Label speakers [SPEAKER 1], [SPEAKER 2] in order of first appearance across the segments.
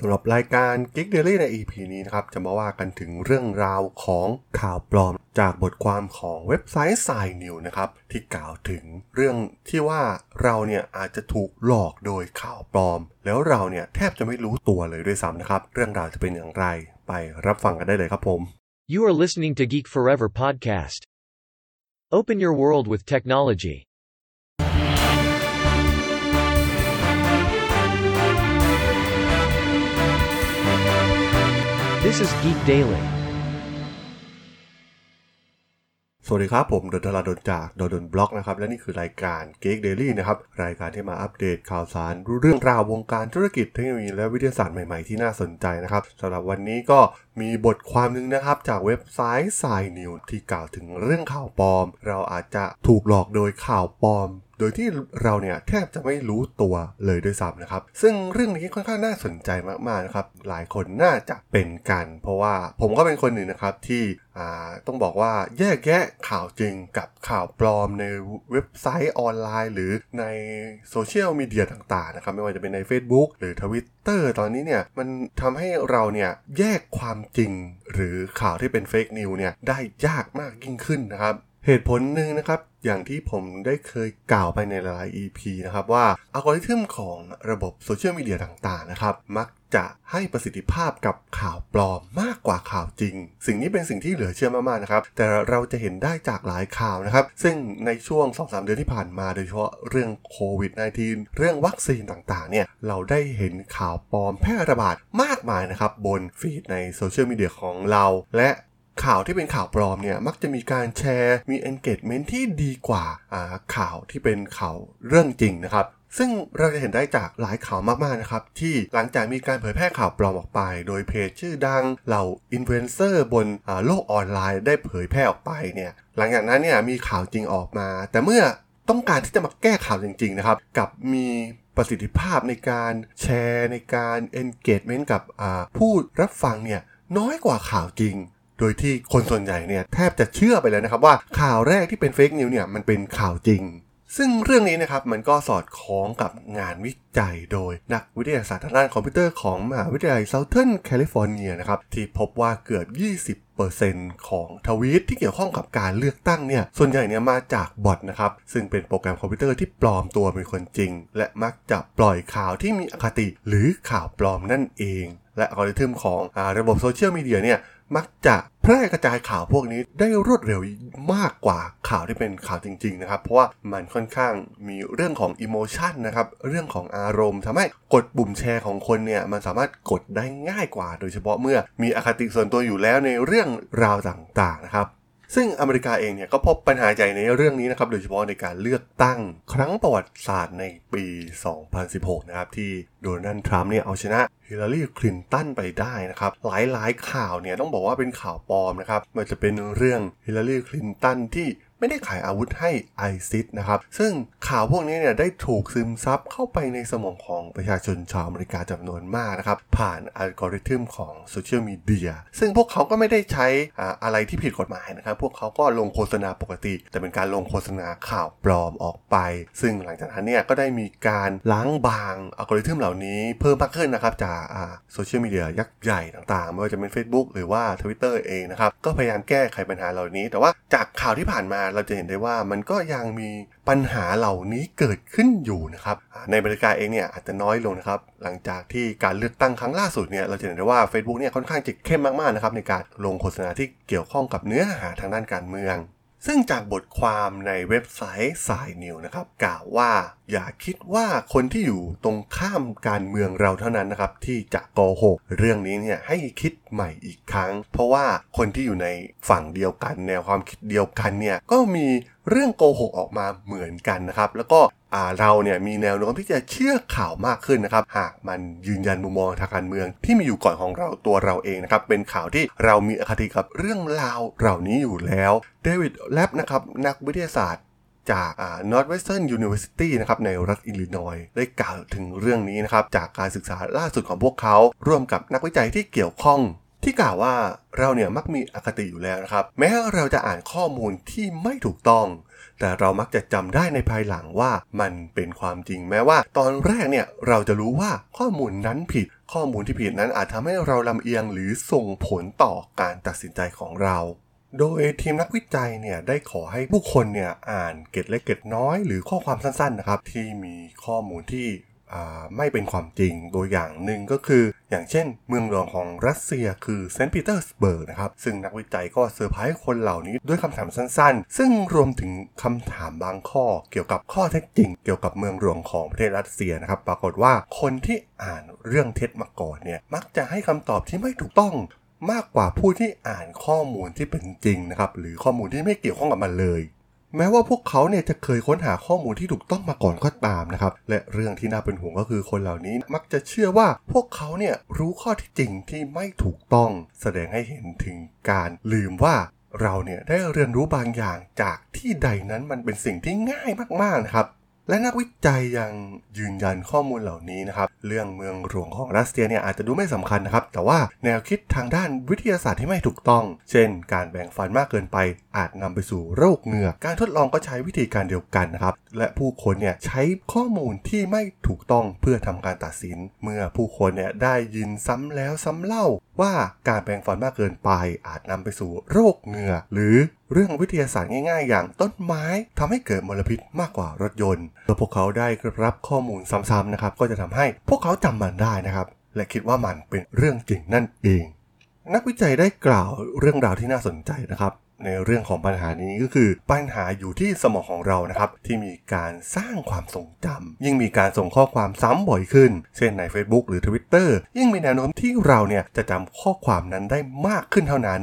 [SPEAKER 1] สำหรับรายการ Geek Daily ใน EP นี้นะครับ จะมาว่ากันถึงเรื่องราวของข่าวปลอมจากบทความของเว็บไซต์ s ายนิวนะครับ ที่กล่าวถึงเรื่องที่ว่าเราเนี่ยอาจจะถูกหลอกโดยข่าวปลอม แล้วเราเนี่ยแทบจะไม่รู้ตัวเลยด้วยซ้ำนะครับ เรื่องราวจะเป็นอย่างไรไปรับฟังกันได้เลยครับผม
[SPEAKER 2] You are listening to Geek Forever podcast. Open your world with technology. This is Geek Daily.
[SPEAKER 1] สวัสดีครับ ผมดนทราดนจากดนบล็อกนะครับ และนี่คือรายการ Geek Daily นะครับ รายการที่มาอัปเดตข่าวสาร รู้เรื่องราววงการธุรกิจเทคโนโลยีและวิทยาศาสตร์ใหม่ๆที่น่าสนใจนะครับสำหรับวันนี้ก็มีบทความหนึ่งนะครับ จากเว็บไซต์สายนิวที่กล่าวถึงเรื่องข่าวปลอม เราอาจจะถูกหลอกโดยข่าวปลอม โดยที่เราเนี่ยแทบจะไม่รู้ตัวเลยด้วยซ้ำนะครับ ซึ่งเรื่องนี้ค่อนข้างน่าสนใจมากๆนะครับ หลายคนน่าจะเป็นกัน เพราะว่าผมก็เป็นคนหนึ่งนะครับที่ต้องบอกว่าแยกแยะข่าวจริงกับข่าวปลอมในเว็บไซต์ออนไลน์ หรือในโซเชียลมีเดียต่างๆนะครับไม่ว่าจะเป็นใน Facebook หรือทวิตเตอร์ตอนนี้เนี่ยมันทำให้เราเนี่ยแยกความจริง หรือข่าวที่เป็น fake news เนี่ยได้ยากมากยิ่งขึ้นนะครับเหตุผลหนึ่งนะครับ อย่างที่ผมได้เคยกล่าวไปในหลาย EP นะครับว่าอัลกอริทึมของระบบโซเชียลมีเดียต่างๆนะครับ มักจะให้ประสิทธิภาพกับข่าวปลอมมากกว่าข่าวจริง สิ่งนี้เป็นสิ่งที่เหลือเชื่อมากๆนะครับ แต่เราจะเห็นได้จากหลายข่าวนะครับ ซึ่งในช่วง 2-3 เดือนที่ผ่านมาโดยเฉพาะเรื่องโควิด -19 เรื่องวัคซีนต่างๆเนี่ยเราได้เห็นข่าวปลอมแพร่ระบาดมากมายนะครับบนฟีดในโซเชียลมีเดียของเรา และ ข่าวที่เป็นข่าวปลอมเนี่ยมักจะมีการแชร์มี engagement ที่ดีกว่าข่าวที่เป็นข่าวเรื่องจริงนะครับซึ่งเราจะเห็นได้จากหลายข่าวมากๆนะครับ ที่หลังจากมีการเผยแพร่ข่าวปลอมออกไป โดยเพจชื่อดังเหล่าอินฟลูเอนเซอร์บนโลกออนไลน์ได้เผยแพร่ออกไปเนี่ยหลังจากนั้นเนี่ยมีข่าวจริงออกมา แต่เมื่อต้องการที่จะมาแก้ข่าวจริง ๆ นะครับ กลับมีประสิทธิภาพในการแชร์ในการ engagement กับผู้รับฟังเนี่ยน้อยกว่าข่าวจริง โดยที่คนส่วนใหญ่เนี่ยแทบจะเชื่อไปแล้วนะครับว่าข่าวแรกที่เป็น fake news เนี่ยมันเป็นข่าวจริงซึ่งเรื่องนี้นะครับมันก็สอดคล้องกับงานวิจัยโดยนักวิทยาศาสตร์ทางด้านคอมพิวเตอร์ของมหาวิทยาลัยเซาเทิร์นแคลิฟอร์เนียนะครับที่พบว่าเกือบ 20%ของทวีตที่เกี่ยวข้องกับการเลือกตั้งเนี่ยส่วนใหญ่เนี่ยมาจากบอทนะครับซึ่งเป็นโปรแกรมคอมพิวเตอร์ที่ปลอมตัวเป็นคนจริง และมักจะปล่อยข่าวที่มีอคติหรือข่าวปลอมนั่นเอง และอัลกอริทึมของอระบบโซเชียลมีเดียเนี่ย มักจะแพร่กระจายข่าวพวกนี้ได้รวดเร็วมากกว่าข่าวที่เป็นข่าวจริง ๆ นะครับ เพราะว่ามันค่อนข้างมีเรื่องของอิโมชันนะครับ เรื่องของอารมณ์ทำให้กดปุ่มแชร์ของคนเนี่ยมันสามารถกดได้ง่ายกว่า โดยเฉพาะเมื่อมีอคติส่วนตัวอยู่แล้วในเรื่องราวต่างๆนะครับ ซึ่งอเมริกาเองเนี่ยก็พบปัญหาใหญ่ในเรื่องนี้นะครับโดยเฉพาะในการเลือกตั้งครั้งประวัติศาสตร์ในปี 2016 นะครับที่โดนัลด์ทรัมป์เนี่ยเอาชนะฮิลลารีคลินตันไปได้นะครับหลายๆข่าวเนี่ยต้องบอกว่าเป็นข่าวปลอมนะครับมันจะเป็นเรื่องฮิลลารีคลินตันที่ ไม่ได้ขายอาวุธให้ไอซิสนะครับ ซึ่งข่าวพวกนี้เนี่ยได้ถูกซึมซับเข้าไปในสมองของประชาชนชาวอเมริกาจำนวนมากนะครับ ผ่านอัลกอริทึมของโซเชียลมีเดียซึ่งพวกเขาก็ไม่ได้ใช้อะไรที่ผิดกฎหมายนะครับ พวกเขาก็ลงโฆษณาปกติ แต่เป็นการลงโฆษณาข่าวปลอมออกไป ซึ่งหลังจากนั้นเนี่ยก็ได้มีการล้างบางอัลกอริทึมเหล่านี้เพิ่มมากขึ้นนะครับจากโซเชียลมีเดียยักษ์ใหญ่ต่างๆไม่ว่าจะเป็น Facebook หรือว่า Twitter เองนะครับก็พยายามแก้ไขปัญหาเหล่านี้ แต่ว่าจากข่าวที่ผ่านมาเราจะเห็นได้ว่ามันก็ยังมีปัญหาเหล่านี้เกิดขึ้นอยู่นะครับ ในบริการเองเนี่ยอาจจะน้อยลงนะครับ หลังจากที่การเลือกตั้งครั้งล่าสุดเนี่ยเราจะเห็นได้ว่า Facebook เนี่ยค่อนข้างจะเข้มมากๆนะครับในการลงโฆษณาที่เกี่ยวข้องกับเนื้อหาทางด้านการเมือง ซึ่งจากบทความในเว็บไซต์สายนิวนะครับกล่าวว่าอย่าคิดว่าคนที่อยู่ตรงข้ามการเมืองเราเท่านั้นนะครับ ที่จะโกหกเรื่องนี้เนี่ยให้คิดใหม่อีกครั้ง เพราะว่าคนที่อยู่ในฝั่งเดียวกันแนวความคิดเดียวกันเนี่ยก็มีเรื่องโกหกออกมาเหมือนกันนะครับ แล้วก็ เราเนี่ยมีแนวโน้มที่จะเชื่อข่าวมากขึ้นนะครับ หากมันยืนยันมุมมองทางการเมือง ที่มีอยู่ก่อนของเราตัวเราเองนะครับ เป็นข่าวที่เรามีอคติกับเรื่องราวเหล่านี้อยู่แล้ว เดวิดแลบนะครับนักวิทยาศาสตร์จาก Northwestern University นะครับในรัฐอิลลินอยได้กล่าวถึงเรื่องนี้นะครับ จากการศึกษาล่าสุดของพวกเขา ร่วมกับนักวิจัยที่เกี่ยวข้อง ที่กล่าวว่าเราเนี่ยมักมีอคติอยู่แล้วนะครับ แม้เราจะอ่านข้อมูลที่ไม่ถูกต้อง แต่เรามักจะจำได้ในภายหลังว่ามันเป็นความจริงแม้ว่า ตอนแรกเนี่ยเราจะรู้ว่าข้อมูลนั้นผิด ข้อมูลที่ผิดนั้นอาจทำให้เราลำเอียงหรือส่งผลต่อการตัดสินใจของเราโดยทีมนักวิจัยเนี่ยได้ขอให้ผู้คนเนี่ยอ่านเกร็ดเล็กเกร็ดน้อยหรือข้อความสั้นๆนะครับที่มีข้อมูลที่ ไม่เป็นความจริงตัวอย่างหนึ่งก็คือ อย่างเช่น เมืองหลวงของรัสเซียคือเซนต์ปีเตอร์สเบิร์กนะครับ ซึ่งนักวิจัยก็เซอร์ไพรส์คนเหล่านี้ด้วยคำถามสั้นๆ ซึ่งรวมถึงคำถามบางข้อ เกี่ยวกับข้อเท็จจริง เกี่ยวกับเมืองหลวงของประเทศรัสเซียนะครับ ปรากฏว่าคนที่อ่านเรื่องเท็จมาก่อนเนี่ยมักจะให้คำตอบที่ไม่ถูกต้องมากกว่าผู้ที่อ่านข้อมูลที่เป็นจริงนะครับหรือข้อมูลที่ไม่เกี่ยวข้องกับมันเลย แม้ว่าพวกเขาเนี่ยจะเคยค้นหาข้อมูลที่ถูกต้องมาก่อนก็ตามนะครับ และเรื่องที่น่าเป็นห่วงก็คือคนเหล่านี้มักจะเชื่อว่าพวกเขาเนี่ยรู้ข้อที่จริงที่ไม่ถูกต้อง แสดงให้เห็นถึงการลืมว่าเราเนี่ยได้เรียนรู้บางอย่างจากที่ใดนั้นมันเป็นสิ่งที่ง่ายมากๆนะครับ และนักวิจัยยังยืนยันข้อมูลเหล่านี้นะครับเรื่องเมืองหลวงของรัสเซียเนี่ยอาจจะดูไม่สำคัญนะครับ แต่ว่าแนวคิดทางด้านวิทยาศาสตร์ที่ไม่ถูกต้อง เช่น การแบ่งฟันมากเกินไป อาจนำไปสู่โรคเหงือก การทดลองก็ใช้วิธีการเดียวกันนะครับ และผู้คนเนี่ยใช้ข้อมูลที่ไม่ถูกต้องเพื่อทำการตัดสิน เมื่อผู้คนเนี่ยได้ยินซ้ำแล้วซ้ำเล่าว่าการแปรงฟันมากเกินไป อาจนำไปสู่โรคเหงื่อหรือเรื่องวิทยาศาสตร์ง่ายๆ อย่างต้นไม้ทำให้เกิดมลพิษมากกว่ารถยนต์ เมื่อพวกเขาได้รับข้อมูลซ้ำๆนะครับ ก็จะทำให้พวกเขาจำมันได้นะครับ และคิดว่ามันเป็นเรื่องจริงนั่นเอง นักวิจัยได้กล่าวเรื่องราวที่น่าสนใจนะครับ ในเรื่องของปัญหานี้ก็คือปัญหาอยู่ที่สมองของเรานะครับ ที่มีการสร้างความทรงจำยิ่งมีการส่งข้อความซ้ำบ่อยขึ้น เช่นใน Facebook หรือ Twitter ยิ่งมีแนวโน้มที่เราเนี่ยจะจำข้อความนั้นได้มากขึ้นเท่านั้น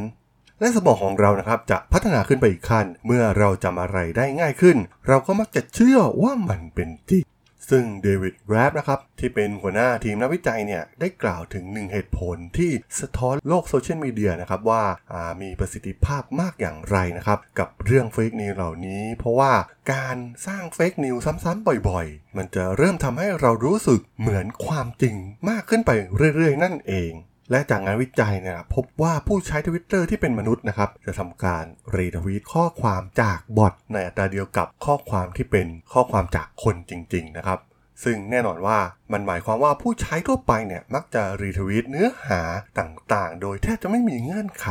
[SPEAKER 1] และสมองของเรานะครับจะพัฒนาขึ้นไปอีกขั้น เมื่อเราจำอะไรได้ง่ายขึ้น เราก็มักจะเชื่อว่ามันเป็นจริงซึ่งเดวิดแรปนะครับ ที่เป็นหัวหน้าทีมนักวิจัยเนี่ย ได้กล่าวถึงหนึ่งเหตุผลที่สะท้อนโลกโซเชียลมีเดียนะครับ ว่าามีประสิทธิภาพมากอย่างไรนะครับ กับเรื่องเฟกนิวเหล่านี้ เพราะว่าการสร้างเฟกนิวซ้ำๆบ่อยๆ มันจะเริ่มทำให้เรารู้สึกเหมือนความจริงมากขึ้นไปเรื่อยๆ นั่นเอง และจากงานวิจัยเนี่ยพบว่าผู้ใช้ทวิตเตอร์ที่เป็นมนุษย์นะครับ จะทำการรีทวีตข้อความจากบอทในอัตราเดียวกับข้อความที่เป็นข้อความจากคนจริง ๆ นะครับ ซึ่งแน่นอนว่ามันหมายความว่าผู้ใช้ทั่วไปเนี่ยมักจะรีทวีตเนื้อหาต่างๆ โดยแทบจะไม่มีเงื่อนไข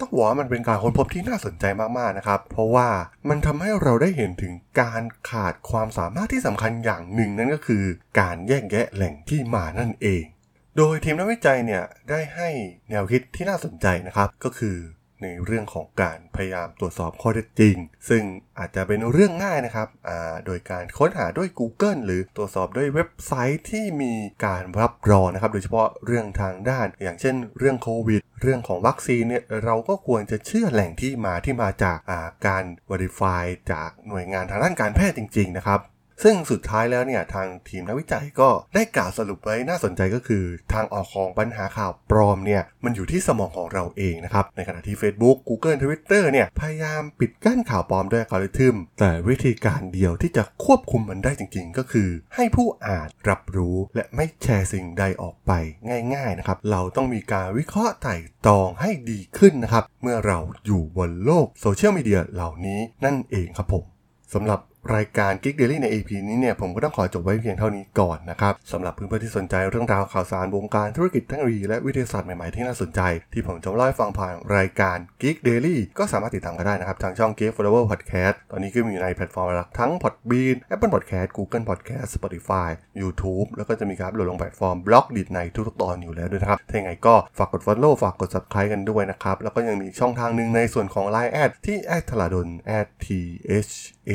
[SPEAKER 1] ต้องบอกว่ามันเป็นการค้นพบที่น่าสนใจมากๆนะครับ เพราะว่ามันทำให้เราได้เห็นถึงการขาดความสามารถที่สำคัญอย่างหนึ่งนั่นก็คือ การแยกแยะแหล่งที่มานั่นเอง โดยทีมนักวิจัยเนี่ยได้ให้แนวคิดที่น่าสนใจนะครับ ก็คือในเรื่องของการพยายามตรวจสอบข้อเท็จจริง ซึ่งอาจจะเป็นเรื่องง่ายนะครับ โดยการค้นหาด้วย Google หรือตรวจสอบด้วยเว็บไซต์ที่มีการรับรองนะครับ โดยเฉพาะเรื่องทางด้าน อย่างเช่น เรื่องโควิด เรื่องของวัคซีนเนี่ยเราก็ควรจะเชื่อแหล่งที่มาที่มาจากาการ Verify จากหน่วยงานทางด้านการแพทย์จริง ๆ นะครับ ซึ่งสุดท้ายแล้วเนี่ยทางทีมนักวิจัยก็ได้กล่าวสรุปไว้น่าสนใจก็คือ ทางออกของปัญหาข่าวปลอมเนี่ยมันอยู่ที่สมองของเราเองนะครับ ในขณะที่ Facebook Google Twitter เนี่ยพยายามปิดกั้นข่าวปลอมด้วยอัลกอริทึมแต่วิธีการเดียวที่จะควบคุมมันได้จริงๆ ก็คือ ให้ผู้อ่านรับรู้และไม่แชร์สิ่งใดออกไปง่ายๆนะครับเราต้องมีการวิเคราะห์ไต่ตรองให้ดีขึ้นนะครับเมื่อเราอยู่บนโลกโซเชียลมีเดียเหล่านี้นั่นเองครับผมสำหรับ รายการ Geek Daily ใน EP นี้เนี่ยผมก็ต้องขอจบไว้เพียงเท่านี้ก่อนนะครับสำหรับเพื่อนๆที่สนใจเรื่องราวข่าวสารวงการธุรกิจเทคโนโลยีและวิทยาศาสตร์ใหม่ๆที่น่าสนใจ ที่ผมจะเล่าให้ฟังผ่านรายการ Geek Daily ก็สามารถติดตามกันได้นะครับ ทางช่อง Geek Forever Podcast ตอนนี้ก็มีอยู่ในแพลตฟอร์มหลักทั้ง Podbean Apple Podcast Google Podcast Spotify YouTube แล้วก็จะมีการโหลดลงแพลตฟอร์ม Blockdit ในทุกๆตอนอยู่แล้วด้วยนะครับถ้าอย่างไรก็ฝากกด follow ฝากกด subscribe กันด้วยนะครับแล้วก็ยังมีช่องทางหนึ่งในส่วนของ Line แอดที่ทลาดน t h a